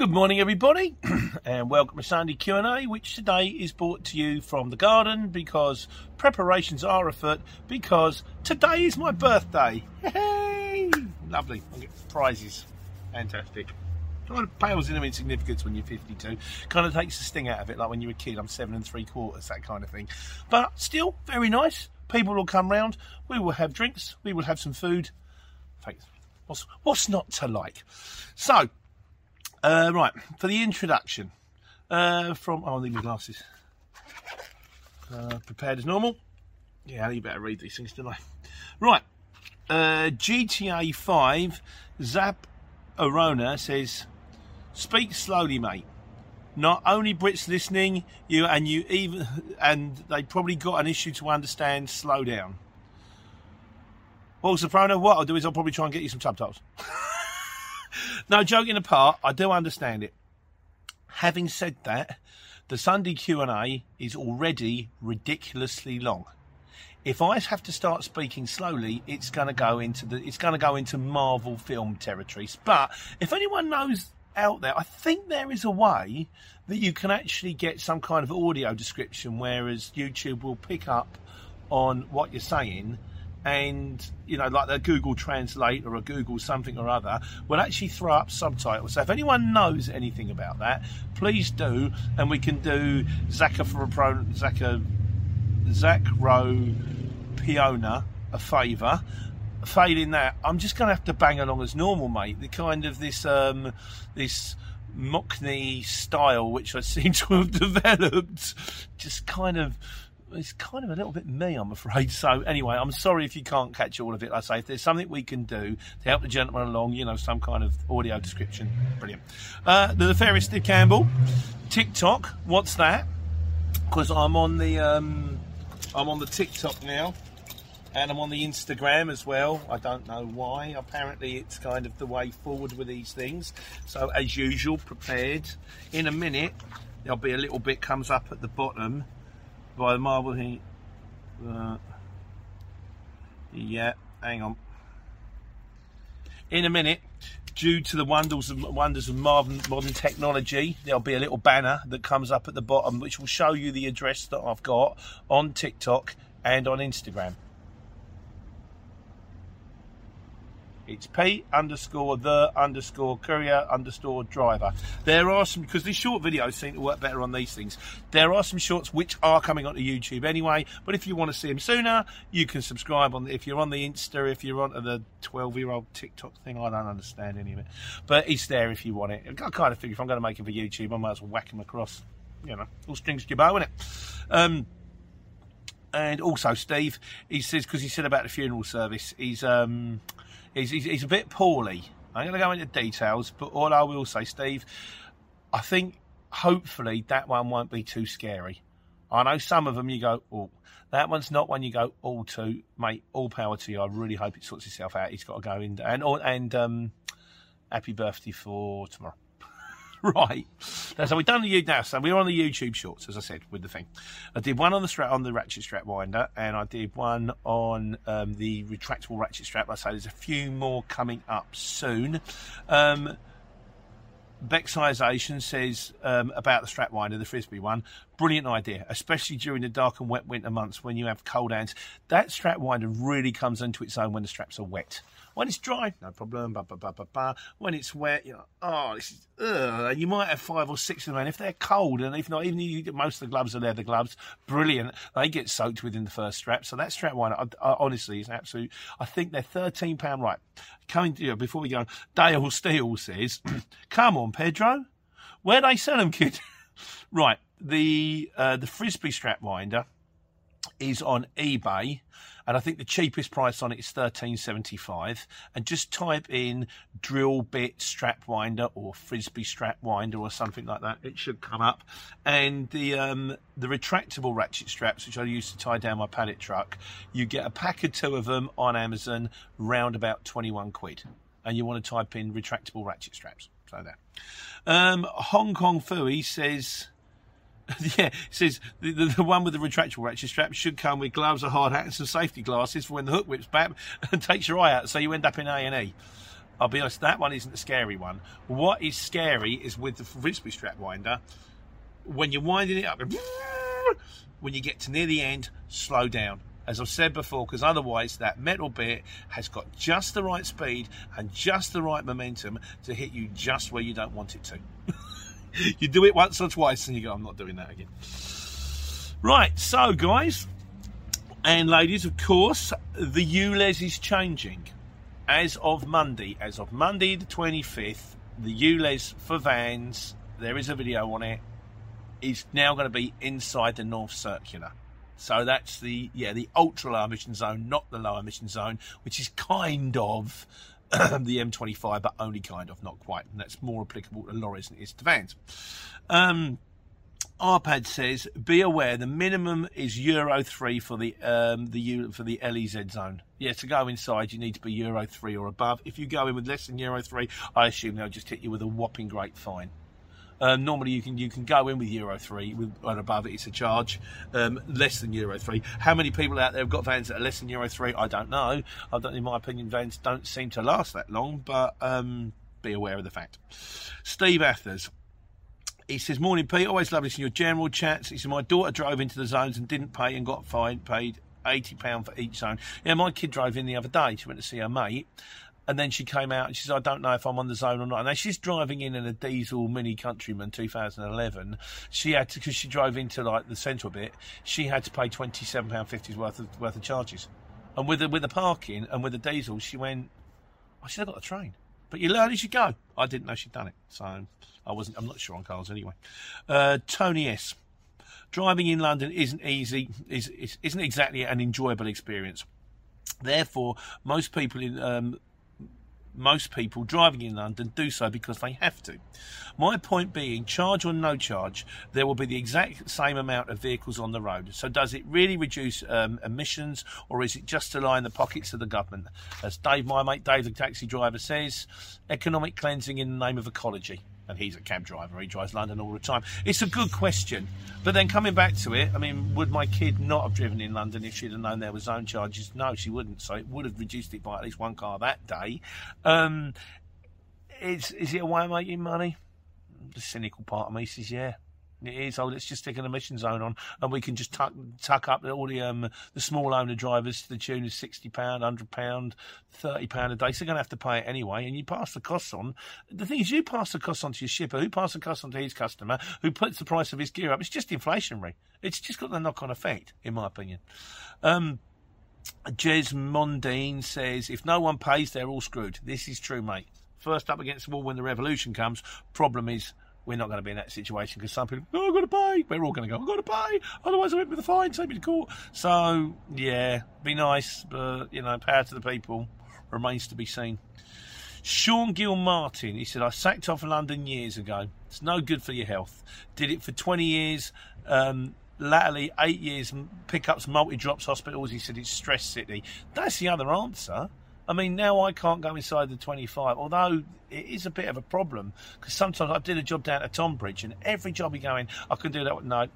Good morning, everybody, and welcome to Sunday Q&A, which today is brought to you from the garden because preparations are afoot because today is my birthday. Hey, lovely! I get prizes, fantastic. Kind of pales into insignificance when you're 52. Kind of takes the sting out of it, like when you're a kid. I'm seven and three quarters, that kind of thing. But still, very nice. People will come round. We will have drinks. We will have some food. Thanks. What's, what's not to like? So, uh, right, for the introduction, uh, from, oh, I need my glasses. Uh, prepared as normal. Yeah, you better read these things, don't I? Right, uh, GTA 5, Zap Arona says, Speak slowly, mate. Not only Brits listening, you and you even, and they probably got an issue to understand. Slow down. Well, Soprano, what I'll do is I'll probably try and get you some subtitles. no, joking apart, I do understand it. Having said that, the Sunday Q&A is already ridiculously long. If I have to start speaking slowly, it's going to go into the it's going to go into Marvel film territories. But if anyone knows out there, I think there is a way that you can actually get some kind of audio description, whereas YouTube will pick up on what you're saying and you know like the google translate or a google something or other will actually throw up subtitles. So if anyone knows anything about that please do and we can do zaka for a pro zaka zach rowe piona a favour failing that i'm just to have to bang along as normal mate. The kind of this um this mockney style which i seem to have developed just kind of it's kind of a little bit me, I'm afraid. So anyway, I'm sorry if you can't catch all of it. I say if there's something we can do to help the gentleman along, you know, some kind of audio description, brilliant. Uh, the nefarious Steve Campbell, TikTok. What's that? Because I'm on the um, I'm on the TikTok now, and I'm on the Instagram as well. I don't know why. Apparently, it's kind of the way forward with these things. So as usual, prepared. In a minute, there'll be a little bit comes up at the bottom by the marble heat. Uh, yeah, hang on. In a minute, due to the wonders of wonders of modern, modern technology, there'll be a little banner that comes up at the bottom, which will show you the address that I've got on TikTok and on Instagram. It's P underscore the underscore courier underscore driver. There are some, because these short videos seem to work better on these things. There are some shorts which are coming onto YouTube anyway, but if you want to see them sooner, you can subscribe on, if you're on the Insta, if you're on the 12 year old TikTok thing, I don't understand any of it. But it's there if you want it. I kind of figure if I'm going to make it for YouTube, I might as well whack them across, you know, all strings to your bow, innit? Um, and also Steve, he says because he said about the funeral service, he's um, he's, he's, he's a bit poorly. I'm going to go into details, but all I will say, Steve, I think hopefully that one won't be too scary. I know some of them you go, oh, that one's not one you go, all oh, to, mate, all power to you. I really hope it sorts itself out. He's got to go in and, and, um, happy birthday for tomorrow. right. So we've done the now. So we're on the YouTube shorts, as I said, with the thing. I did one on the strap on the ratchet strap winder, and I did one on um, the retractable ratchet strap. I say, there's a few more coming up soon. Um, Bexization says um, about the strap winder, the frisbee one. Brilliant idea, especially during the dark and wet winter months when you have cold hands. That strap winder really comes into its own when the straps are wet. When it's dry, no problem. When it's wet, you know, oh, this is, ugh. you might have five or six of them. And if they're cold, and if not, even you most of the gloves are leather gloves, brilliant. They get soaked within the first strap. So that strap one, I, I, honestly, is absolute. I think they're thirteen pound. Right, coming to you before we go. Dale Steele says, "Come on, Pedro, where they sell them, kid?" right, the uh, the frisbee strap winder is on eBay, and I think the cheapest price on it is thirteen seventy five. And just type in drill bit strap winder or frisbee strap winder or something like that. It should come up. And the um, the retractable ratchet straps, which I use to tie down my pallet truck, you get a pack of two of them on Amazon, round about twenty one quid. And you want to type in retractable ratchet straps. So there. Um, Hong Kong Fooey says yeah, it says the, the, the, one with the retractable ratchet strap should come with gloves, a hard hat, and some safety glasses for when the hook whips back and takes your eye out, so you end up in A and E. I'll be honest, that one isn't a scary one. What is scary is with the Frisbee strap winder, when you're winding it up, when you get to near the end, slow down. As I've said before, because otherwise that metal bit has got just the right speed and just the right momentum to hit you just where you don't want it to. You do it once or twice and you go, I'm not doing that again. Right, so guys and ladies, of course, the ULEZ is changing as of Monday. As of Monday the 25th, the ULEZ for vans, there is a video on it, is now going to be inside the North Circular. So that's the yeah the ultra low emission zone, not the low emission zone, which is kind of the M25, but only kind of, not quite. And that's more applicable to lorries than it is to vans. Um, RPAD says, be aware the minimum is Euro three for the um, the for the LEZ zone. Yeah, to go inside you need to be Euro three or above. If you go in with less than Euro three, I assume they'll just hit you with a whopping great fine. Um, normally, you can you can go in with Euro three with, and above it, it's a charge. Um, less than Euro three. How many people out there have got vans that are less than Euro three? I don't know. I don't. In my opinion, vans don't seem to last that long, but um, be aware of the fact. Steve Athers. He says, Morning, Pete. Always love listening to your general chats. He says, My daughter drove into the zones and didn't pay and got fined, paid £80 for each zone. Yeah, my kid drove in the other day. She went to see her mate and then she came out and she said, I don't know if I'm on the zone or not. And now she's driving in in a diesel Mini Countryman 2011. She had to, because she drove into like the central bit, she had to pay £27.50 worth of, worth of charges. And with the, with the parking and with the diesel, she went, I should have got the train. But you learn as you go. I didn't know she'd done it. So I wasn't, I'm not sure on cars anyway. Uh, Tony S. Driving in London isn't easy, is, isn't exactly an enjoyable experience. Therefore, most people in um, most people driving in London do so because they have to. My point being, charge or no charge, there will be the exact same amount of vehicles on the road. So, does it really reduce um, emissions, or is it just to line the pockets of the government? As Dave, my mate Dave, the taxi driver, says, economic cleansing in the name of ecology and he's a cab driver. He drives London all the time. It's a good question, but then coming back to it, I mean, would my kid not have driven in London if she'd have known there was zone charges? No, she wouldn't. So it would have reduced it by at least one car that day. Um, is is it a way of making money? The cynical part of me says, yeah. It is. Oh, let's just stick an emission zone on, and we can just tuck tuck up all the um, the small owner drivers to the tune of sixty pound, hundred pound, thirty pound a day. So they're going to have to pay it anyway, and you pass the costs on. The thing is, you pass the costs on to your shipper, who passes the costs on to his customer, who puts the price of his gear up. It's just inflationary. It's just got the knock on effect, in my opinion. Um, Jez Mondine says, if no one pays, they're all screwed. This is true, mate. First up against the wall when the revolution comes. Problem is, we're not going to be in that situation because some people, oh, I've got to pay. We're all going to go, I've got to pay. Otherwise, I went with the fine, take me to court. So, yeah, be nice, but, you know, power to the people remains to be seen. Sean Gill Martin, he said, I sacked off London years ago. It's no good for your health. Did it for 20 years. Um, latterly, eight years, pickups, multi drops hospitals. He said it's stress city. That's the other answer. I mean, now I can't go inside the 25, although it is a bit of a problem because sometimes I did a job down at Tonbridge and every job you go in, I can do that with no,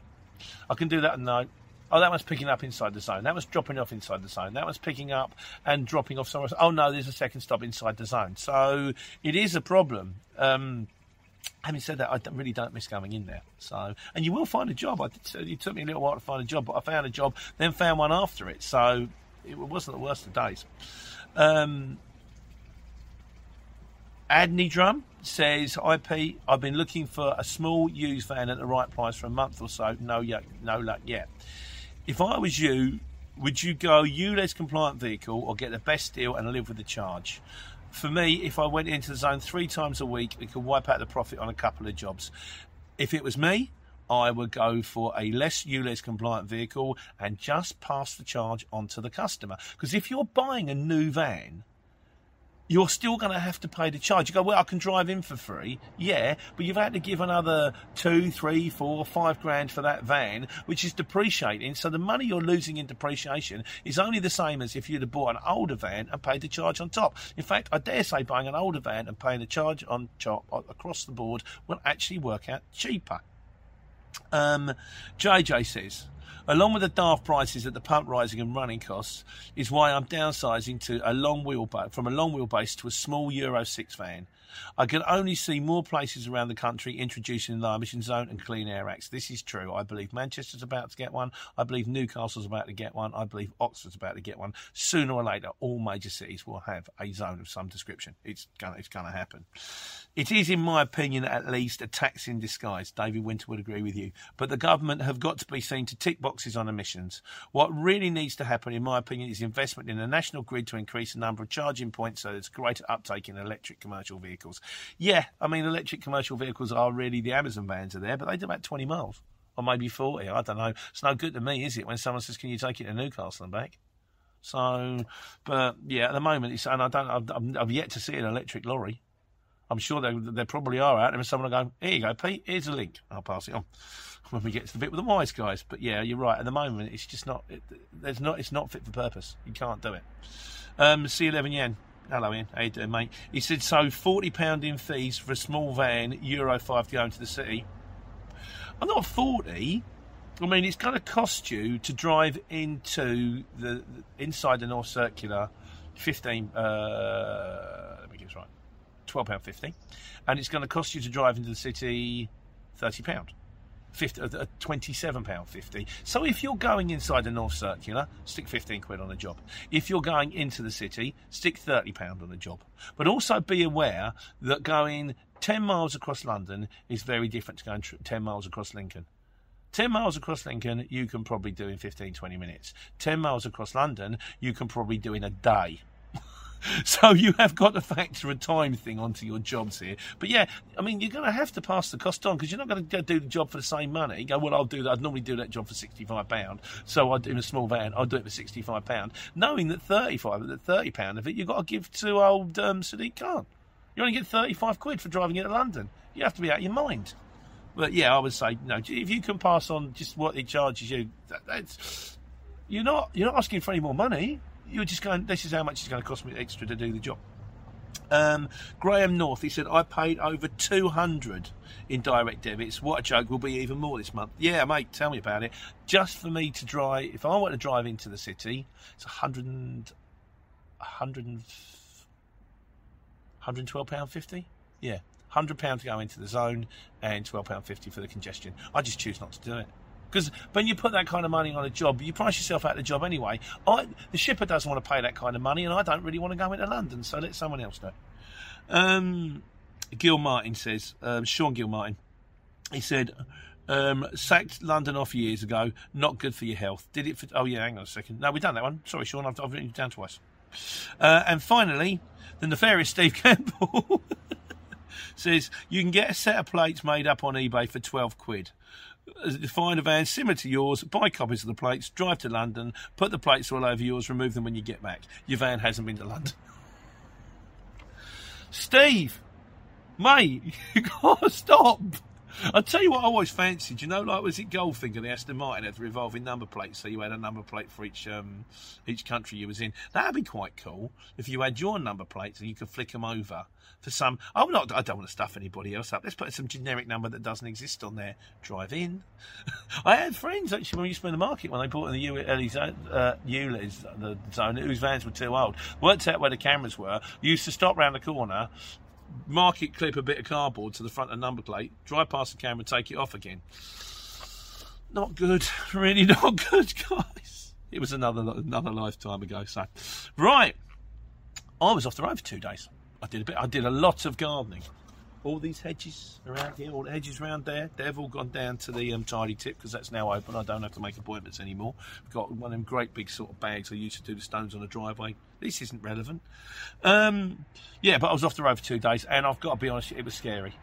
I can do that with no. Oh, that one's picking up inside the zone. That was dropping off inside the zone. That was picking up and dropping off somewhere else. Oh, no, there's a second stop inside the zone. So it is a problem. Um, having said that, I really don't miss going in there. So, and you will find a job. I did, it took me a little while to find a job, but I found a job, then found one after it. So it wasn't the worst of days. Um, Adney Drum says, IP, I've been looking for a small used van at the right price for a month or so. No, no luck yet. If I was you, would you go ULEZ compliant vehicle or get the best deal and live with the charge? For me, if I went into the zone three times a week, it could wipe out the profit on a couple of jobs. If it was me, I would go for a less ULEZ compliant vehicle and just pass the charge on to the customer. Because if you're buying a new van, you're still going to have to pay the charge. You go, well, I can drive in for free. Yeah, but you've had to give another two, three, four, five grand for that van, which is depreciating. So the money you're losing in depreciation is only the same as if you'd have bought an older van and paid the charge on top. In fact, I dare say buying an older van and paying the charge on top across the board will actually work out cheaper. Um, JJ says, Along with the daft prices at the pump rising and running costs, is why I'm downsizing to a long wheelbase from a long wheelbase to a small Euro 6 van. I can only see more places around the country introducing the emission zone and clean air acts. This is true. I believe Manchester's about to get one. I believe Newcastle's about to get one. I believe Oxford's about to get one. Sooner or later, all major cities will have a zone of some description. It's gonna, it's gonna happen. It is, in my opinion, at least a tax in disguise. David Winter would agree with you. But the government have got to be seen to tick boxes on emissions. What really needs to happen, in my opinion, is investment in a national grid to increase the number of charging points so there's greater uptake in electric commercial vehicles. Yeah, I mean, electric commercial vehicles are really the Amazon vans are there, but they do about 20 miles or maybe 40. I don't know. It's no good to me, is it, when someone says, Can you take it to Newcastle and back? So, but yeah, at the moment, it's, and I don't, I've, I've yet to see an electric lorry. I'm sure there, there probably are out there. And someone will go, here you go, Pete, here's a link. I'll pass it on when we get to the bit with the wise guys. But yeah, you're right. At the moment, it's just not, it, there's not, it's not fit for purpose. You can't do it. Um, C11 Yen. Hello, Ian. How you doing, mate? He said, so £40 in fees for a small van, Euro 5 to go into the city. I'm not 40. I mean, it's going to cost you to drive into the, inside the North Circular 15, uh, let me get this right, £12.50. And it's going to cost you to drive into the city £30. 50, uh, £27.50. So if you're going inside the North Circular, stick 15 quid on a job. If you're going into the city, stick £30 on a job. But also be aware that going 10 miles across London is very different to going 10 miles across Lincoln. 10 miles across Lincoln, you can probably do in 15, 20 minutes. 10 miles across London, you can probably do in a day. so you have got to factor a time thing onto your jobs here. But yeah, I mean, you're going to have to pass the cost on because you're not going to do the job for the same money. You go, well, I'll do that. I'd normally do that job for sixty-five pound, so I'd in a small van. I'll do it for sixty-five pound, knowing that thirty-five, that thirty pound of it you've got to give to old um, Sadiq Khan. You only get thirty-five quid for driving into London. You have to be out of your mind. But yeah, I would say, no, if you can pass on just what it charges you, that, that's you're not you're not asking for any more money you're just going, this is how much it's going to cost me extra to do the job. Um, Graham North, he said, I paid over 200 in direct debits. What a joke, will be even more this month. Yeah, mate, tell me about it. Just for me to drive, if I want to drive into the city, it's 100 and, 100 and, 112 pound 50. Yeah, 100 pound to go into the zone and 12 pound 50 for the congestion. I just choose not to do it. Because when you put that kind of money on a job, you price yourself out of the job anyway. I, the shipper doesn't want to pay that kind of money, and I don't really want to go into London, so let someone else it. Um, Gil Martin says, um, Sean Gil Martin, he said, um, sacked London off years ago, not good for your health. Did it for, oh yeah, hang on a second. No, we've done that one. Sorry, Sean, I've, I've written it down twice. Uh, and finally, the nefarious Steve Campbell says, you can get a set of plates made up on eBay for 12 quid Uh, find a van similar to yours, buy copies of the plates, drive to London, put the plates all over yours, remove them when you get back. Your van hasn't been to London. Steve, mate, you gotta stop. I'll tell you what I always fancied, you know, like was it Goldfinger, the Aston Martin had the revolving number plate, so you had a number plate for each um, each country you was in. That'd be quite cool if you had your number plates and you could flick them over for some. I'm not. I don't want to stuff anybody else up. Let's put some generic number that doesn't exist on there. Drive in. I had friends actually when we used to be in the market when they bought in the ULEZ, uh, the zone whose vans were too old. Worked out where the cameras were. Used to stop round the corner market clip a bit of cardboard to the front of the number plate, drive past the camera, take it off again. Not good, really not good, guys. It was another another lifetime ago. So, right, I was off the road for two days. I did a bit. I did a lot of gardening all these hedges around here, all the hedges around there, they've all gone down to the um, tidy tip because that's now open. I don't have to make appointments anymore. I've got one of them great big sort of bags I used to do the stones on the driveway. This isn't relevant. Um, yeah, but I was off the road for two days, and I've got to be honest, it was scary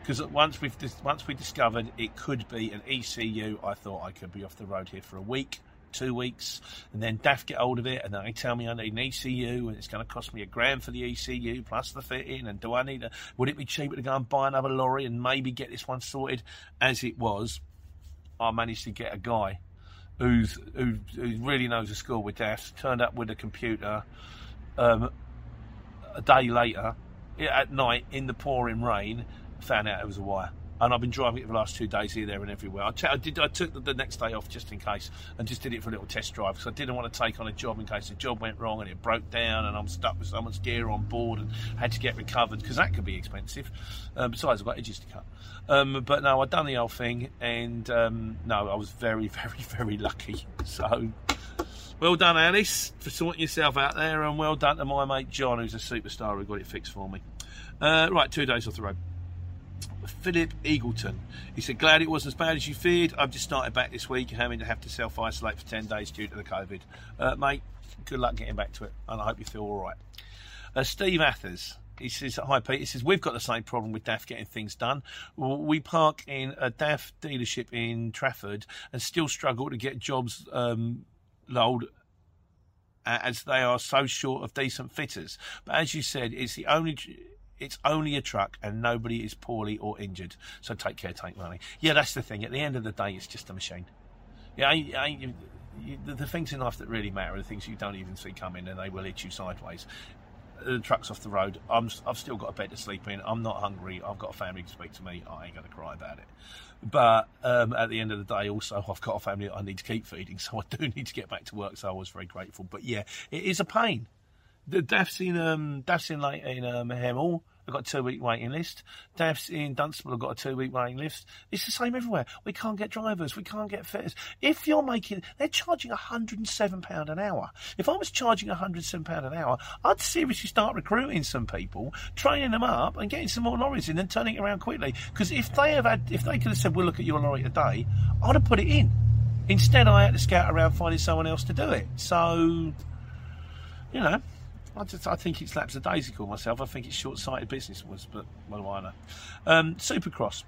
because once we've once we discovered it could be an ECU, I thought I could be off the road here for a week two weeks, and then DAF get hold of it, and then they tell me I need an ECU, and it's going to cost me a grand for the ECU plus the fitting, and do I need a? Would it be cheaper to go and buy another lorry and maybe get this one sorted? As it was, I managed to get a guy who's who, who really knows the score with DAF, turned up with a computer. Um, a day later, at night in the pouring rain, found out it was a wire. And I've been driving it for the last two days here, there, and everywhere. I, t- I did. I took the, the, next day off just in case, and just did it for a little test drive because I didn't want to take on a job in case the job went wrong and it broke down, and I'm stuck with someone's gear on board and had to get recovered because that could be expensive. Um, besides, I've got edges to cut. Um, but no, I'd done the whole thing, and um, no, I was very, very, very lucky. So. Well done, Alice, for sorting yourself out there, and well done to my mate John, who's a superstar who got it fixed for me. Uh, right, two days off the road. Philip Eagleton. He said, Glad it wasn't as bad as you feared. I've just started back this week, and having to have to self isolate for 10 days due to the COVID. Uh, mate, good luck getting back to it, and I hope you feel all right. Uh, Steve Athers. He says, Hi Pete. He says, We've got the same problem with DAF getting things done. We park in a DAF dealership in Trafford and still struggle to get jobs um, as they are so short of decent fitters. But as you said, it's the only it's only a truck and nobody is poorly or injured. So take care, take money. Yeah, that's the thing. At the end of the day, it's just a machine. Yeah, I, I, you, the, the, things in life that really matter are the things you don't even see coming and they will hit you sideways. The truck's off the road. I'm, I've still got a bed to sleep in. I'm not hungry. I've got a family to speak to me. I ain't going to cry about it. But um, at the end of the day, also, I've got a family I need to keep feeding. So I do need to get back to work. So I was very grateful. But yeah, it is a pain. The in um, DAF's in like in um, Hemel. I've got a two week waiting list. DAF's in Dunstable have got a two week waiting list. It's the same everywhere. We can't get drivers. We can't get fitters. If you're making, they're charging £107 an hour. If I was charging £107 an hour, I'd seriously start recruiting some people, training them up, and getting some more lorries in and turning it around quickly. Because if they have had, if they could have said, "We'll look at your lorry today," I'd have put it in. Instead, I had to scout around finding someone else to do it. So, you know, I just I think it's lackadaisical myself. I think it's short-sighted business was, but what do I know? Um, Supercross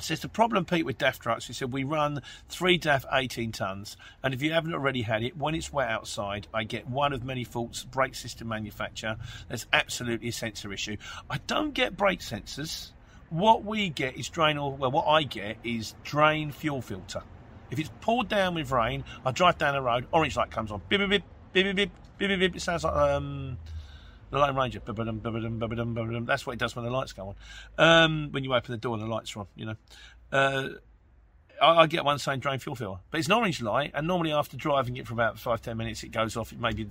says the problem, Pete, with DAF trucks. He said we run three DAF 18 tons, and if you haven't already had it, when it's wet outside, I get one of many faults. Brake system manufacturer. That's absolutely a sensor issue. I don't get brake sensors. What we get is drain or well, what I get is drain fuel filter. If it's poured down with rain, I drive down the road, orange light comes on, bip bip bip bip bip Beep, beep. It sounds like um, the Lone Ranger. That's what it does when the lights go on. Um, when you open the door the lights are on, you know. Uh, I, I, get one saying drain fuel filler, but it's an orange light, and normally after driving it for about five ten minutes, it goes off. It maybe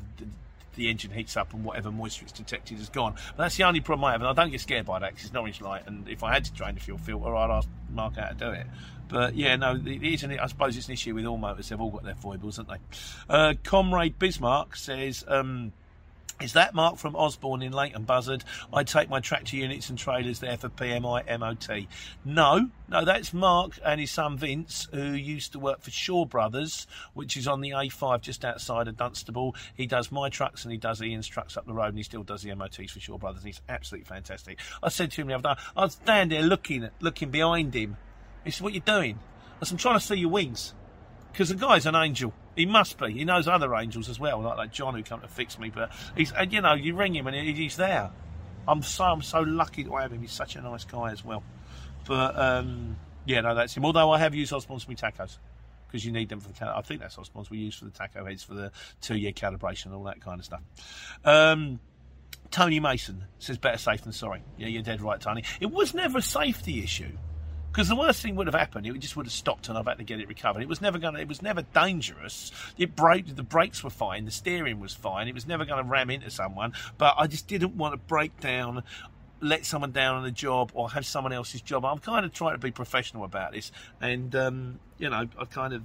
the, engine heats up and whatever moisture it's detected is gone. But that's the only problem I have, and I don't get scared by that because it's an orange light. And if I had to drain the fuel filter, I'd ask Mark how to do it. But yeah, no, it is an, I suppose it's an issue with all motors. They've all got their foibles, haven't they? Uh, Comrade Bismarck says. Um, is that Mark from Osborne in Leighton Buzzard? I take my tractor units and trailers there for PMI MOT. No, no, that's Mark and his son Vince, who used to work for Shaw Brothers, which is on the A5 just outside of Dunstable. He does my trucks and he does Ian's trucks up the road, and he still does the MOTs for Shaw Brothers. he's absolutely fantastic. I said to him the other day, I was standing there looking, looking behind him, he said, What are you doing? I said, I'm trying to see your wings. Because the guy's an angel. He must be. He knows other angels as well, like, like John who come to fix me. But he's, and you know, you ring him and he's there. I'm so I'm so lucky to have him. He's such a nice guy as well. But um, yeah, no, that's him. Although I have used Osborne's for my tachos because you need them for the. I think that's Osborne's we use for the tacho heads for the two-year calibration and all that kind of stuff. Um, Tony Mason says better safe than sorry. Yeah, you're dead right, Tony. It was never a safety issue. Because the worst thing would have happened, it just would have stopped and I've had to get it recovered. It was never going to, it was never dangerous. It braked, the brakes were fine, the steering was fine. It was never going to ram into someone, but I just didn't want to break down let someone down on a job or have someone else's job. I'm kind of trying to be professional about this, and um, you know, I kind of,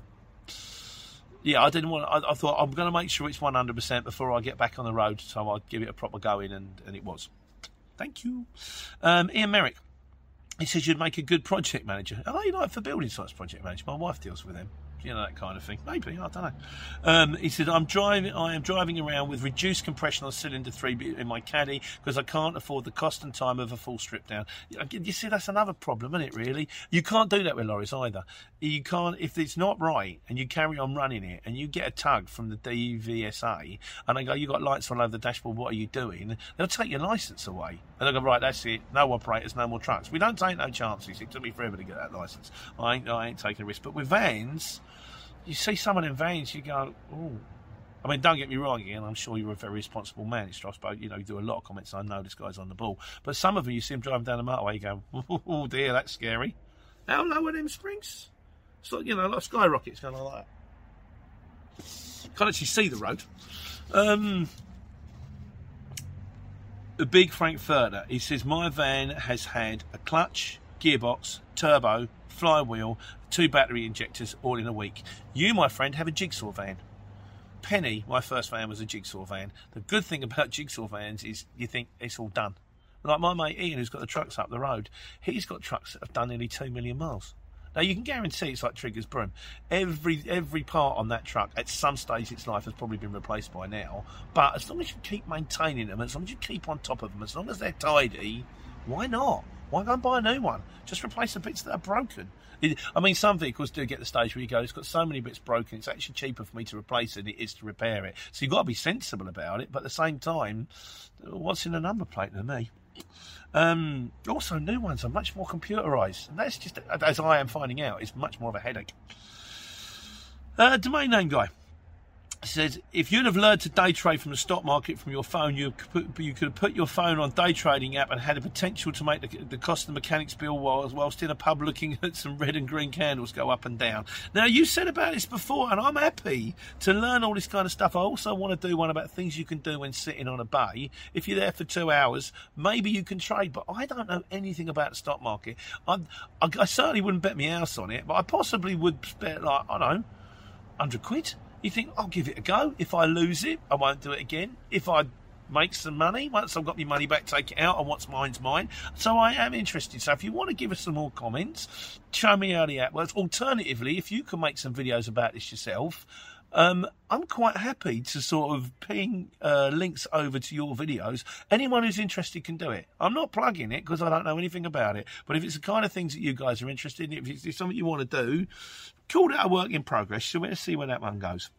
yeah, I didn't want. I, I thought I'm going to make sure it's 100 percent before I get back on the road, so I'd give it a proper go in, and, and it was. Thank you, um, Ian Merrick. He says you'd make a good project manager. They like for building sites project manager? My wife deals with them you know that kind of thing. Maybe I don't know. Um, he said, "I'm driving. I am driving around with reduced compression on cylinder three in my caddy because I can't afford the cost and time of a full strip down. You see, that's another problem, isn't it? Really, you can't do that with lorries either. You can't if it's not right and you carry on running it and you get a tug from the DVSA and they go, "You got lights all over the dashboard. What are you doing?" They'll take your license away and they'll go, "Right, that's it. No operators, no more trucks. We don't take no chances. It took me forever to get that license. I ain't, I ain't taking a risk. But with vans." You see someone in vans, you go, oh. I mean, don't get me wrong, again, I'm sure you're a very responsible man. Just about, you know, you do a lot of comments. I know this guy's on the ball. But some of them, you see him driving down the motorway, you go, oh dear, that's scary. How low are them springs? It's like, you know, like skyrockets going like that. Can't actually see the road. Um, the big Frankfurter, he says, my van has had a clutch, gearbox, turbo, flywheel, two battery injectors all in a week. You, my friend, have a jigsaw van. Penny, my first van was a jigsaw van. The good thing about jigsaw vans is you think it's all done. Like my mate Ian, who's got the trucks up the road, he's got trucks that have done nearly two million miles. Now you can guarantee it's like Trigger's broom. Every every part on that truck at some stage in its life has probably been replaced by now. But as long as you keep maintaining them, as long as you keep on top of them, as long as they're tidy, why not? Why go and buy a new one? Just replace the bits that are broken. I mean, some vehicles do get the stage where you go, it's got so many bits broken, it's actually cheaper for me to replace it than it is to repair it. So you've got to be sensible about it, but at the same time, what's in a number plate to me? Um, also, new ones are much more computerised, and that's just, as I am finding out, is much more of a headache. Uh, domain name guy says if you'd have learned to day trade from the stock market from your phone, you could, put, you could have put your phone on day trading app and had the potential to make the, the cost of the mechanics bill whilst, whilst in a pub looking at some red and green candles go up and down. Now you said about this before, and I'm happy to learn all this kind of stuff. I also want to do one about things you can do when sitting on a bay. If you're there for two hours, maybe you can trade, but I don't know anything about the stock market. I, I, I certainly wouldn't bet my house on it, but I possibly would bet like I don't know, hundred quid you think, I'll give it a go. If I lose it, I won't do it again. If I make some money, once I've got my money back, take it out, and what's mine's mine. So I am interested. So if you want to give us some more comments, show me how the app works. Alternatively, if you can make some videos about this yourself, um, I'm quite happy to sort of ping uh, links over to your videos. Anyone who's interested can do it. I'm not plugging it because I don't know anything about it. But if it's the kind of things that you guys are interested in, if it's something you want to do, call it a work in progress. So we'll see where that one goes.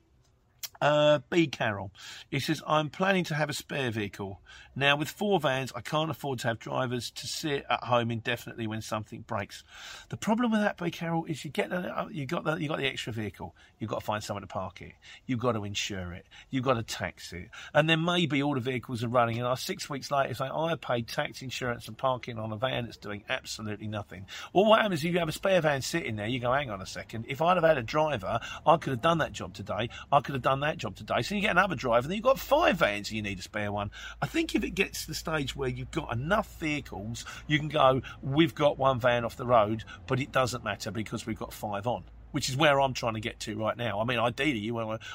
Uh, B. Carroll. He says, I'm planning to have a spare vehicle. Now, with four vans, I can't afford to have drivers to sit at home indefinitely when something breaks. The problem with that, B. Carroll, is you get the, you got the, you got the extra vehicle. You've got to find someone to park it. You've got to insure it. You've got to tax it. And then maybe all the vehicles are running, and six weeks later, say, I paid tax, insurance, and parking on a van that's doing absolutely nothing. Or what happens if you have a spare van sitting there, you go, hang on a second, if I'd have had a driver, I could have done that job today. I could have done that that job today. So you get another driver, then you've got five vans and you need a spare one. I think if it gets to the stage where you've got enough vehicles, you can go, we've got one van off the road, but it doesn't matter because we've got five on which is where I'm trying to get to right now. I mean, ideally,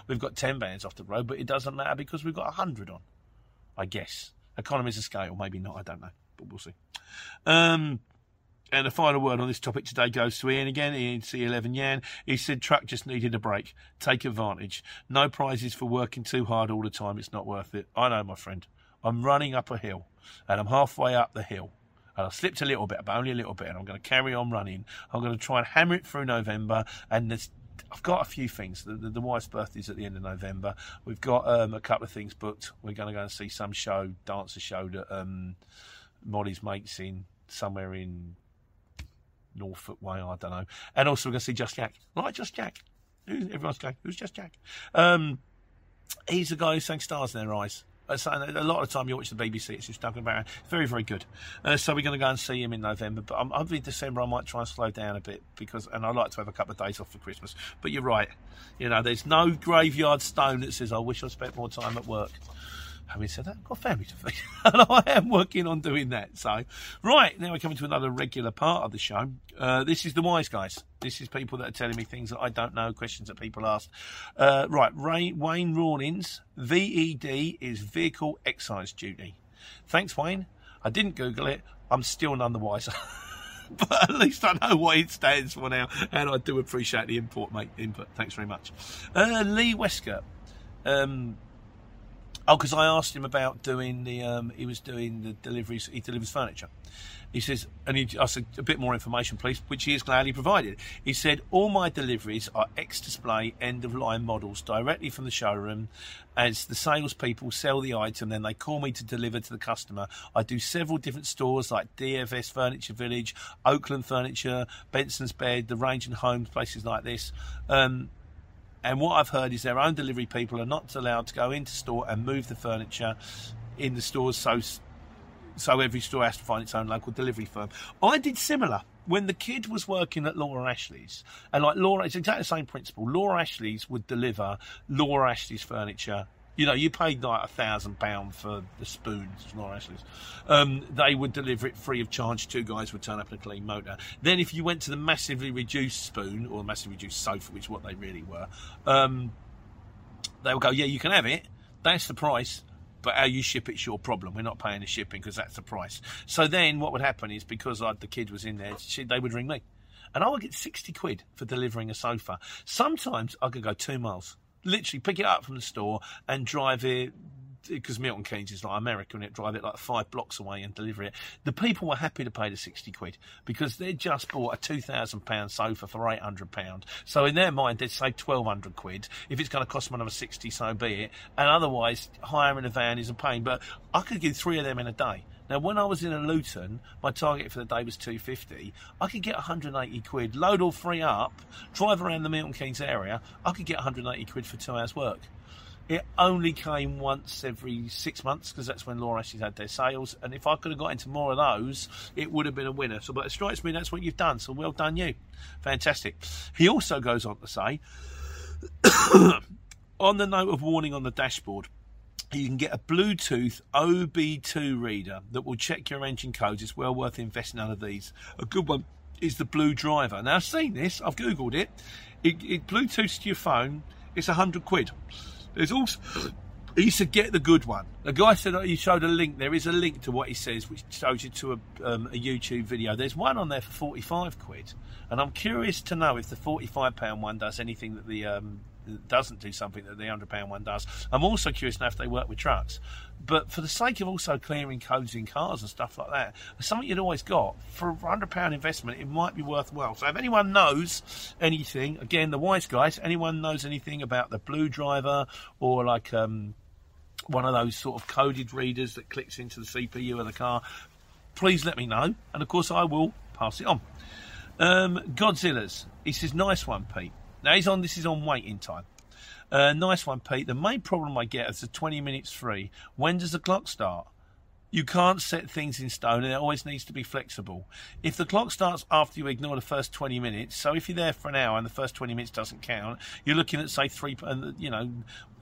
we've got 10 vans off the road, but it doesn't matter because we've got 100 on, I guess. Economies of scale, maybe not, I don't know, but we'll see. Um, and the final word on this topic today goes to Ian again, Ian C11 Yan. He said, Truck just needed a break. Take advantage. No prizes for working too hard all the time. It's not worth it. I know, my friend. I'm running up a hill and I'm halfway up the hill. And I slipped a little bit, but only a little bit. And I'm going to carry on running. I'm going to try and hammer it through November. And there's I've got a few things. The, the, the, wife's birthday's at the end of November. We've got um, a couple of things booked. We're going to go and see some show, dancer show that um, Molly's mates in somewhere in Norfolk way, I don't know. And also we're going to see Just Jack. Like Just Jack. Everyone's going, who's Just Jack? Um, he's the guy who sang Stars in Their Eyes. Uh, a lot of the time you watch the BBC, it's just talking about very, very good. Uh, so we're going to go and see him in November. But I'm, I'm in December. I might try and slow down a bit because, and I like to have a couple of days off for Christmas. But you're right. You know, there's no graveyard stone that says I wish I spent more time at work. Having said that, I've got family to feed, and I am working on doing that. So, right now we're coming to another regular part of the show. Uh, this is the wise guys. This is people that are telling me things that I don't know, questions that people ask. Uh, right, Ray, Wayne Rawlins, VED is vehicle excise duty. Thanks, Wayne. I didn't Google it. I'm still none the wiser. but at least I know what it stands for now, and I do appreciate the input, mate. Input. Thanks very much. Uh, Lee Wesker. Um, Oh, because I asked him about doing the. Um, he was doing the deliveries. He delivers furniture. He says, and he I said, a bit more information, please, which he is gladly provided. He said, all my deliveries are ex-display, end-of-line models directly from the showroom. As the salespeople sell the item, then they call me to deliver to the customer. I do several different stores like DFS Furniture Village, Oakland Furniture, Benson's Bed, the Range and Homes, places like this. Um, and what I've heard is their own delivery people are not allowed to go into store and move the furniture in the stores. So, so every store has to find its own local delivery firm. I did similar when the kid was working at Laura Ashley's, and like Laura, it's exactly the same principle. Laura Ashley's would deliver Laura Ashley's furniture. You know, you paid like a thousand pound for the spoons, Ashley's. Um, they would deliver it free of charge. Two guys would turn up in a clean motor. Then, if you went to the massively reduced spoon or the massively reduced sofa, which is what they really were, um, they would go, "Yeah, you can have it. That's the price." but how you ship it's your problem. We're not paying the shipping because that's the price. So then what would happen is because I, the kid was in there, she, they would ring me. And I would get 60 quid for delivering a sofa. Sometimes I could go two miles. Literally pick it up from the store and drive it because Milton Keynes is like America and it drive it like five blocks away and deliver it. The people were happy to pay the 60 quid because they just bought a £2,000 sofa for £800. So in their mind, they'd save 1200 quid. If it's going to cost them another 60, so be it. And otherwise, hiring a van is a pain. But I could get three of them in a day. Now, when I was in a Luton, my target for the day was 250. I could get 180 quid, load all three up, drive around the Milton Keynes area. I could get 180 quid for two hours' work. It only came once every six months because that's when Laura Ashley's had their sales. And if I could have got into more of those, it would have been a winner. So, but it strikes me that's what you've done. So, well done, you. Fantastic. He also goes on to say, on the note of warning on the dashboard, you can get a Bluetooth OB2 reader that will check your engine codes. It's well worth investing out of these. A good one is the Blue Driver. Now, I've seen this, I've Googled it. It, it Bluetooths to your phone, it's 100 quid. There's also he said get the good one. The guy said he showed a link. There is a link to what he says, which shows you to a, um, a, YouTube video. There's one on there for 45 quid, and I'm curious to know if the 45 pound one does anything that the um, doesn't do something that the £100 one does. I'm also curious know if they work with trucks. But for the sake of also clearing codes in cars and stuff like that, something you'd always got for a £100 investment, it might be worthwhile. So if anyone knows anything, again, the wise guys, anyone knows anything about the Blue Driver or like um, one of those sort of coded readers that clicks into the CPU of the car, please let me know. And of course, I will pass it on. Um, Godzilla's. He says, nice one, Pete. Now he's on. This is on waiting time. Uh, nice one, Pete. The main problem I get is the 20 minutes free. When does the clock start? You can't set things in stone and it always needs to be flexible. If the clock starts after you ignore the first 20 minutes, so if you're there for an hour and the first 20 minutes doesn't count, you're looking at, say, three, you know,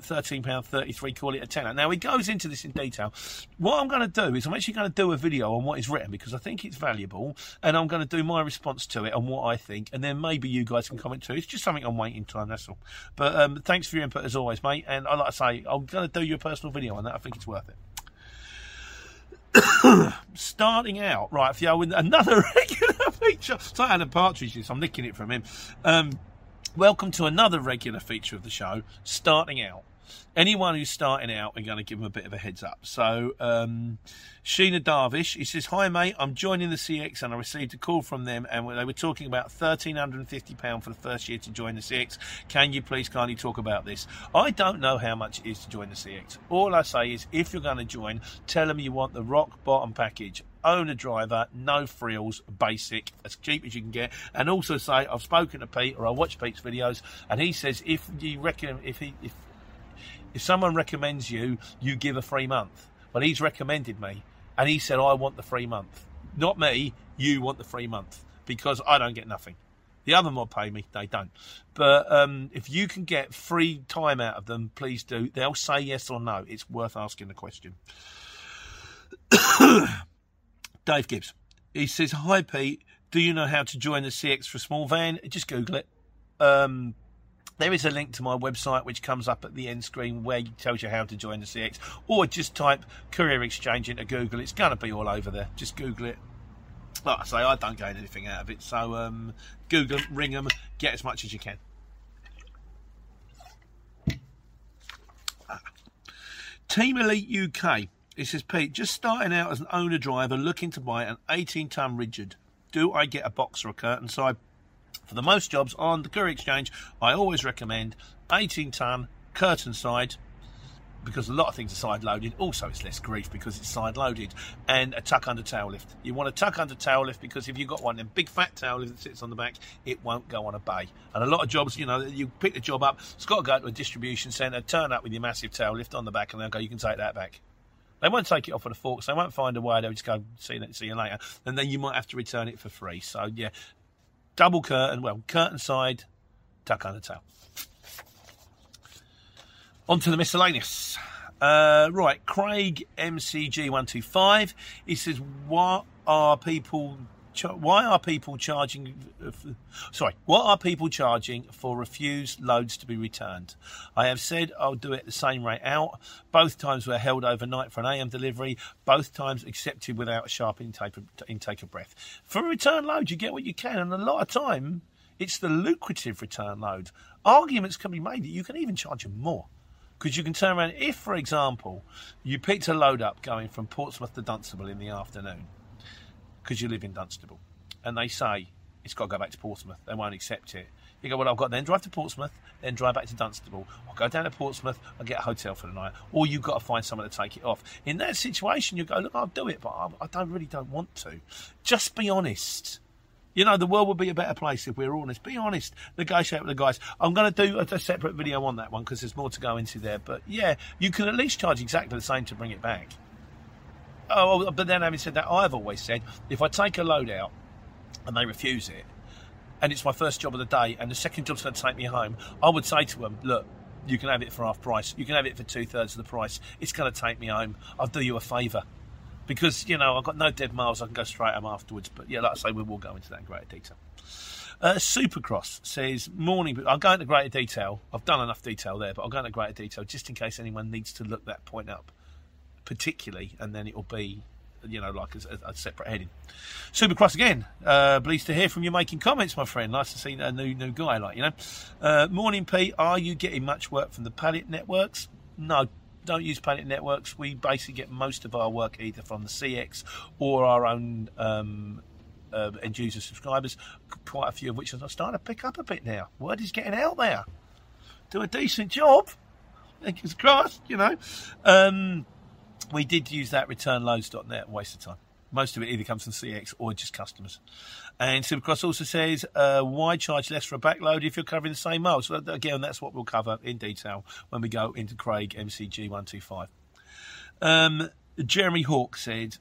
£13.33, call it a tenner. Now, he goes into this in detail. What I'm going to do is I'm actually going to do a video on what is written because I think it's valuable and I'm going to do my response to it and what I think, and then maybe you guys can comment too. It's just something I'm waiting time, that's all. But um, thanks for your input as always, mate. And I like to say, I'm going to do you a personal video on that. I think it's worth it. Starting out, right, you, with another regular feature. So Alan Partridge, I'm nicking it from him. Um, welcome to another regular feature of the show, starting out anyone who's starting out, we're going to give them a bit of a heads up. So, um, Sheena Darvish, he says, Hi, mate, I'm joining the CX and I received a call from them and they were talking about £1,350 for the first year to join the CX. Can you please kindly talk about this? I don't know how much it is to join the CX. All I say is, if you're going to join, tell them you want the rock bottom package owner driver, no frills, basic, as cheap as you can get. And also say I've spoken to Pete or I watch Pete's videos, and he says if you reckon if he if if someone recommends you, you give a free month. Well, he's recommended me, and he said, I want the free month. Not me, you want the free month, because I don't get nothing. The other mod pay me, they don't. But um, if you can get free time out of them, please do. They'll say yes or no. It's worth asking the question. Dave Gibbs. He says, Hi, Pete. Do you know how to join the CX for a small van? Just Google it. Um, there is a link to my website which comes up at the end screen where it tells you how to join the CX, or just type Courier Exchange into Google. It's going to be all over there. Just Google it. Like I say, I don't gain anything out of it, so um, Google them, ring them, get as much as you can. Ah. Team Elite UK. It says, Pete, just starting out as an owner driver looking to buy an 18 ton rigid. Do I get a box or a curtain side? For the most jobs on the Courier Exchange, I always recommend 18 ton curtain side because a lot of things are side loaded. Also, it's less grief because it's side loaded, and a tuck under tail lift. You want a tuck under tail lift because if you've got one, a big fat tail lift that sits on the back, it won't go on a bay. And a lot of jobs, you know, you pick the job up, it's got to go to a distribution centre, turn up with your massive tail lift on the back, and they'll go, you can take that back. They won't take it off of the forks. They won't find a way. They'll just go, see see you later. And then you might have to return it for free. So, yeah, double curtain, well, curtain side, tuck under tail. On to the miscellaneous. Uh, right, Craig MCG125. He says, What are people why are people charging? Sorry, what are people charging for refused loads to be returned? I have said I'll do it the same rate out. Both times were held overnight for an AM delivery. Both times accepted without a sharp intake of, intake of breath. For a return load, you get what you can, and a lot of time it's the lucrative return load. Arguments can be made that you can even charge them more. Because you can turn around, if, for example, you picked a load up going from Portsmouth to Dunstable in the afternoon, because you live in Dunstable, and they say it's got to go back to Portsmouth. They won't accept it. You go, well, I've got to then drive to Portsmouth, then drive back to Dunstable, or go down to Portsmouth and get a hotel for the night, or you've got to find someone to take it off. In that situation, you go, look, I'll do it, but I, I don't really don't want to. Just be honest. You know, the world would be a better place if we were honest. Be honest. Negotiate with the guys. I'm going to do a, a separate video on that one because there's more to go into there. But yeah, you can at least charge exactly the same to bring it back. Oh, but then having said that, I've always said if I take a load out and they refuse it, and it's my first job of the day, and the second job's going to take me home, I would say to them, look, you can have it for half price. You can have it for two thirds of the price. It's going to take me home. I'll do you a favour. Because, you know, I've got no dead miles. I can go straight home afterwards. But yeah, like I say, we will go into that in greater detail. Uh, Supercross says, Morning, I'll go into greater detail. I've done enough detail there, but I'll go into greater detail just in case anyone needs to look that point up particularly, and then it'll be you know, like a, a separate heading. Supercross again. Uh, pleased to hear from you making comments, my friend. Nice to see a new new guy, like you know. Uh, morning, Pete. Are you getting much work from the Paddock networks? No, don't use Paddock networks. We basically get most of our work either from the CX or our own um, uh, end user subscribers. Quite a few of which are starting to pick up a bit now. Word is getting out there. Do a decent job. Fingers crossed, you know. Um, we did use that returnloads.net, waste of time. Most of it either comes from CX or just customers. And Supercross also says, uh, why charge less for a backload if you're covering the same miles? Again, that's what we'll cover in detail when we go into Craig MCG 125. Um, Jeremy Hawk said,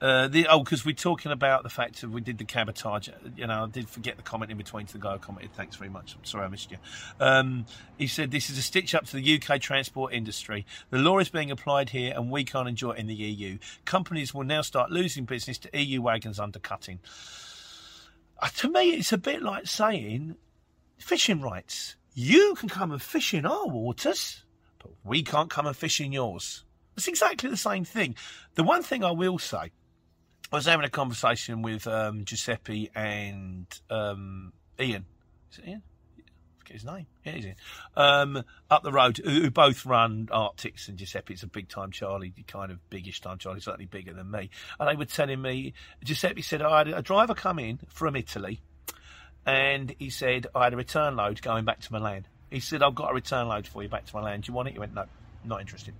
uh, the, oh, because we're talking about the fact that we did the cabotage. You know, I did forget the comment in between to the guy who commented. Thanks very much. I'm sorry I missed you. Um, he said this is a stitch up to the UK transport industry. The law is being applied here, and we can't enjoy it in the EU. Companies will now start losing business to EU wagons undercutting. Uh, to me, it's a bit like saying fishing rights. You can come and fish in our waters, but we can't come and fish in yours. It's exactly the same thing. The one thing I will say I was having a conversation with um, Giuseppe and um, Ian. Is it Ian? Forget his name. Yeah, he's Ian. Um, up the road, who, who, both run artics, and Giuseppe's a big time Charlie, kind of biggish time Charlie, certainly bigger than me. And they were telling me, Giuseppe said, I had a driver come in from Italy, and he said, I had a return load going back to Milan. He said, I've got a return load for you back to Milan. Do you want it? He went, No, not interested.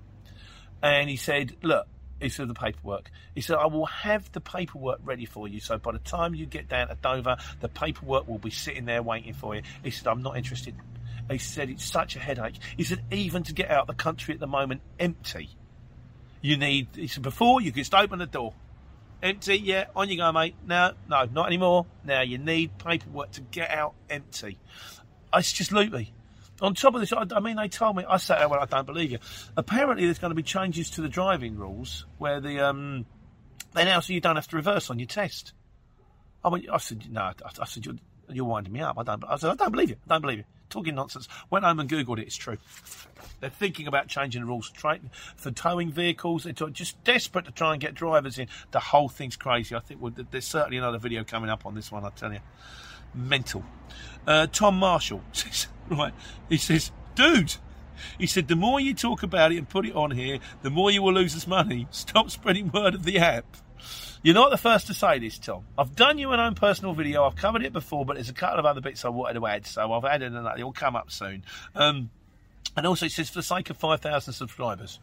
And he said, Look, he said the paperwork. He said, I will have the paperwork ready for you. So by the time you get down to Dover, the paperwork will be sitting there waiting for you. He said, I'm not interested. He said, it's such a headache. He said, even to get out the country at the moment empty, you need, he said, before you just open the door. Empty, yeah, on you go, mate. No, no, not anymore. Now you need paperwork to get out empty. It's just loopy. On top of this, I, I mean, they told me, I sat there, well, I don't believe you. Apparently, there's going to be changes to the driving rules where the um, they now say you don't have to reverse on your test. I went, I said, no, I, I said, you're, you're winding me up. I don't, I said, I don't believe you. I don't believe you. Talking nonsense. Went home and Googled it. It's true. They're thinking about changing the rules for towing vehicles. They're just desperate to try and get drivers in. The whole thing's crazy. I think there's certainly another video coming up on this one, I tell you. Mental. Uh, Tom Marshall says, right, he says, dude, he said, the more you talk about it and put it on here, the more you will lose us money. Stop spreading word of the app. You're not the first to say this, Tom. I've done you an own personal video. I've covered it before, but there's a couple of other bits I wanted to add, so I've added another. It'll come up soon. Um, and also, it says for the sake of 5,000 subscribers.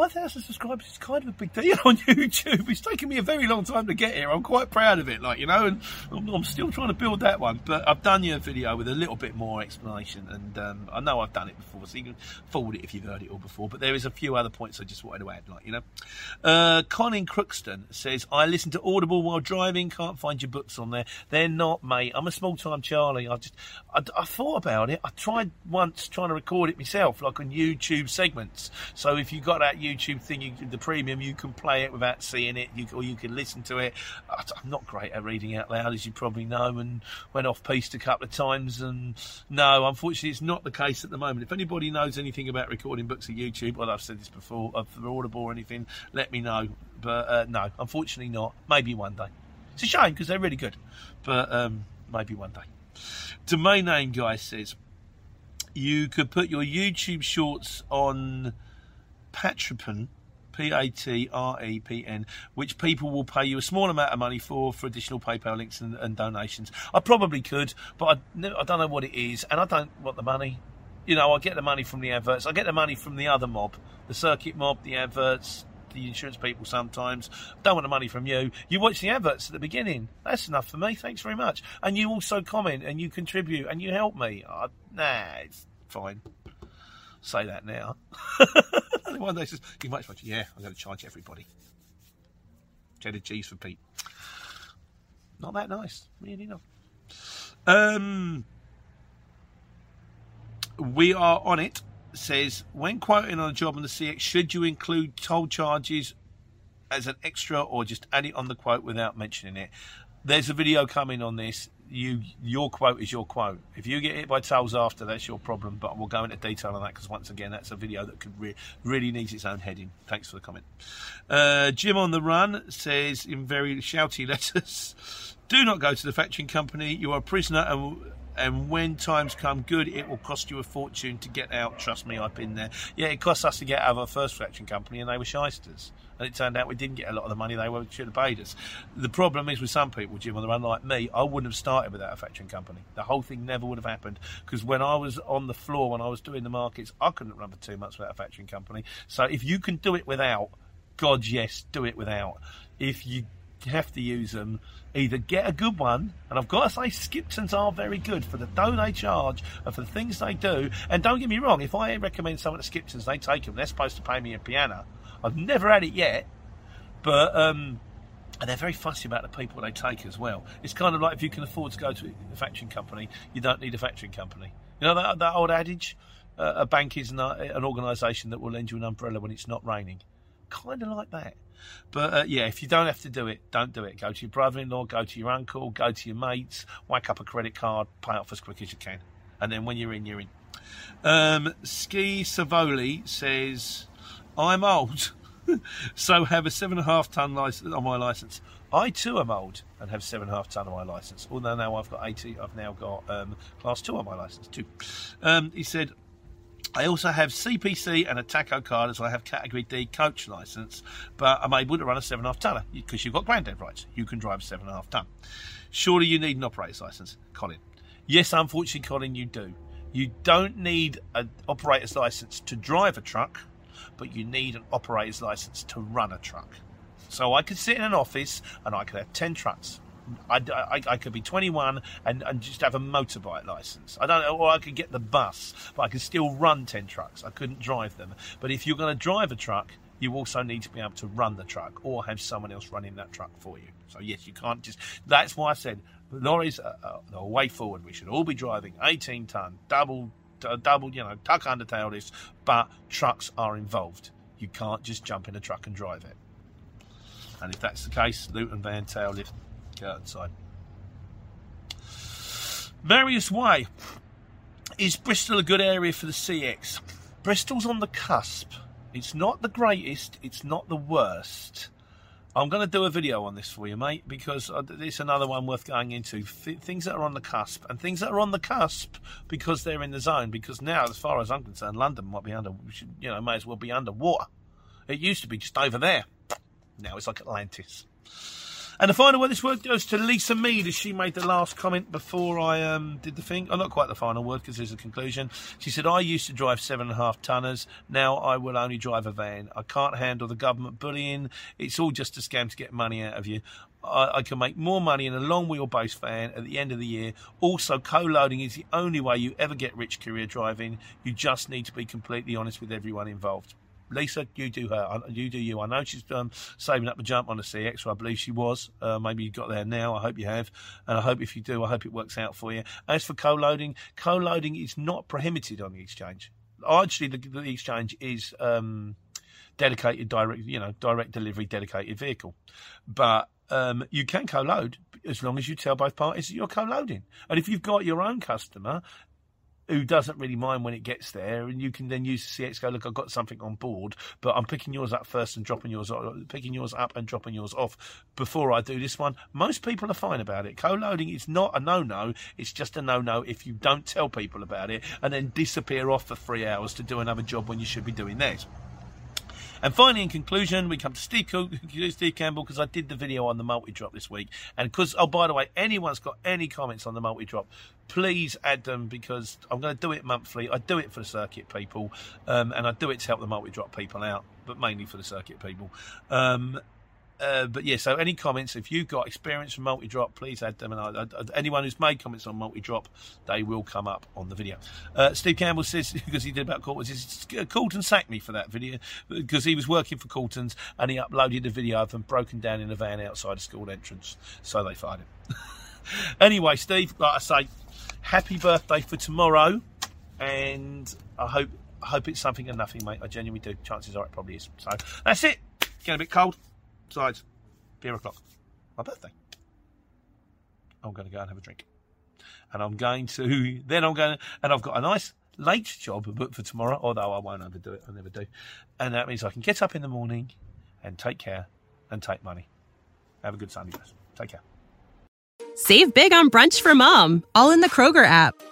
5,000 subscribers is kind of a big deal on YouTube. It's taken me a very long time to get here. I'm quite proud of it, like, you know, and I'm, I'm still trying to build that one. But I've done your video with a little bit more explanation, and um, I know I've done it before, so you can forward it if you've heard it all before. But there is a few other points I just wanted to add, like, you know. Uh, Colin Crookston says, I listen to Audible while driving, can't find your books on there. They're not, mate. I'm a small time Charlie. I just, I, I thought about it. I tried once trying to record it myself, like on YouTube segments. So if you got that YouTube thing, you, the premium, you can play it without seeing it, you, or you can listen to it. I'm not great at reading out loud, as you probably know, and went off piste a couple of times. And no, unfortunately, it's not the case at the moment. If anybody knows anything about recording books at YouTube, well, I've said this before, of Audible or anything, let me know. But uh, no, unfortunately, not. Maybe one day. It's a shame because they're really good, but um, maybe one day. Domain name guy says you could put your YouTube shorts on Patreon, P A T R E P N, which people will pay you a small amount of money for for additional PayPal links and, and donations. I probably could, but I, I don't know what it is, and I don't want the money. You know, I get the money from the adverts. I get the money from the other mob, the circuit mob, the adverts, the insurance people sometimes. Don't want the money from you. You watch the adverts at the beginning. That's enough for me. Thanks very much. And you also comment and you contribute and you help me. Oh, nah, it's fine. Say that now. One day says, "You much much." Yeah, I'm going to charge everybody. Cheddar cheese for Pete. Not that nice, really not. Um, we are on it. Says when quoting on a job on the CX, should you include toll charges as an extra or just add it on the quote without mentioning it? There's a video coming on this you your quote is your quote. If you get hit by tails after, that's your problem. But we'll go into detail on that because once again, that's a video that could re- really needs its own heading. Thanks for the comment. Uh, Jim on the run says in very shouty letters, "Do not go to the factoring company. You are a prisoner and." and when times come good, it will cost you a fortune to get out. Trust me, I've been there. Yeah, it cost us to get out of our first factoring company, and they were shysters. And it turned out we didn't get a lot of the money they should have paid us. The problem is with some people, Jim, on the run like me, I wouldn't have started without a factoring company. The whole thing never would have happened because when I was on the floor, when I was doing the markets, I couldn't run for two months without a factoring company. So if you can do it without, God, yes, do it without. If you have to use them. Either get a good one, and I've got to say, Skiptons are very good for the dough they charge and for the things they do. And don't get me wrong, if I recommend someone to Skiptons, they take them. They're supposed to pay me a piano. I've never had it yet, but um, and they're very fussy about the people they take as well. It's kind of like if you can afford to go to a factoring company, you don't need a factoring company. You know that, that old adage, uh, a bank is an, an organisation that will lend you an umbrella when it's not raining. Kind of like that. But uh, yeah, if you don't have to do it, don't do it. Go to your brother-in-law, go to your uncle, go to your mates, whack up a credit card, pay off as quick as you can, and then when you're in, you're in. Um, Ski Savoli says, "I'm old, so have a seven and a half ton license on my license. I too am old and have seven and a half ton on my license. Although now I've got 80, I've now got um, class two on my license too." Um, he said, I also have CPC and a tacho card as I have category D coach license, but I'm able to run a 7.5 tonner because you've got granddad rights. You can drive a 7.5 ton. Surely you need an operator's license, Colin. Yes, unfortunately, Colin, you do. You don't need an operator's license to drive a truck, but you need an operator's license to run a truck. So I could sit in an office and I could have 10 trucks I, I, I, could be 21 and, and just have a motorbike license. I don't know, or I could get the bus, but I could still run 10 trucks. I couldn't drive them. But if you're going to drive a truck, you also need to be able to run the truck or have someone else running that truck for you. So, yes, you can't just. That's why I said lorries are, are the way forward. We should all be driving 18 ton, double, Uh, double, you know, tuck under tail lifts, but trucks are involved. You can't just jump in a truck and drive it. And if that's the case, Luton van tail lift get outside. Marius Way. Is Bristol a good area for the CX? Bristol's on the cusp. It's not the greatest, it's not the worst. I'm going to do a video on this for you, mate, because it's another one worth going into. things that are on the cusp, and things that are on the cusp because they're in the zone. Because now, as far as I'm concerned, London might be under, you know, may as well be underwater. It used to be just over there. Now it's like Atlantis. And the final word this word goes to Lisa Mead as she made the last comment before I um, did the thing. Oh, not quite the final word because there's a conclusion. She said, I used to drive seven and a half tonners. Now I will only drive a van. I can't handle the government bullying. It's all just a scam to get money out of you. I, I can make more money in a long wheelbase van at the end of the year. Also, co loading is the only way you ever get rich career driving. You just need to be completely honest with everyone involved. Lisa, you do her. You do you. I know she's um, saving up to jump on the CX, I believe she was. Uh, maybe you got there now. I hope you have. And I hope if you do, I hope it works out for you. As for co loading, co loading is not prohibited on the exchange. Actually, the, the exchange is. Um, dedicated direct you know direct delivery dedicated vehicle but um, you can co-load as long as you tell both parties that you're co-loading and if you've got your own customer who doesn't really mind when it gets there, and you can then use the CX go, look, I've got something on board, but I'm picking yours up first and dropping yours off, picking yours up and dropping yours off before I do this one. Most people are fine about it. Co-loading is not a no-no; it's just a no-no if you don't tell people about it and then disappear off for three hours to do another job when you should be doing theirs. And finally, in conclusion, we come to Steve, Steve Campbell because I did the video on the multi drop this week. And because, oh, by the way, anyone's got any comments on the multi drop, please add them because I'm going to do it monthly. I do it for the circuit people um, and I do it to help the multi drop people out, but mainly for the circuit people. Um, uh, but yeah, so any comments, if you've got experience from multi drop, please add them. And I, I, anyone who's made comments on multi drop, they will come up on the video. Uh, Steve Campbell says, because he did about Coulton, says, Coulton sacked me for that video because he was working for Coulton's and he uploaded a video of them broken down in a van outside a school entrance. So they fired him. anyway, Steve, like I say, happy birthday for tomorrow. And I hope I hope it's something and nothing, mate. I genuinely do. Chances are it probably is. So that's it. Getting a bit cold. Besides, beer o'clock, my birthday. I'm going to go and have a drink. And I'm going to, then I'm going to, and I've got a nice late job booked for tomorrow, although I won't overdo it, I never do. And that means I can get up in the morning and take care and take money. Have a good Sunday, guys. Take care. Save big on brunch for mom, all in the Kroger app.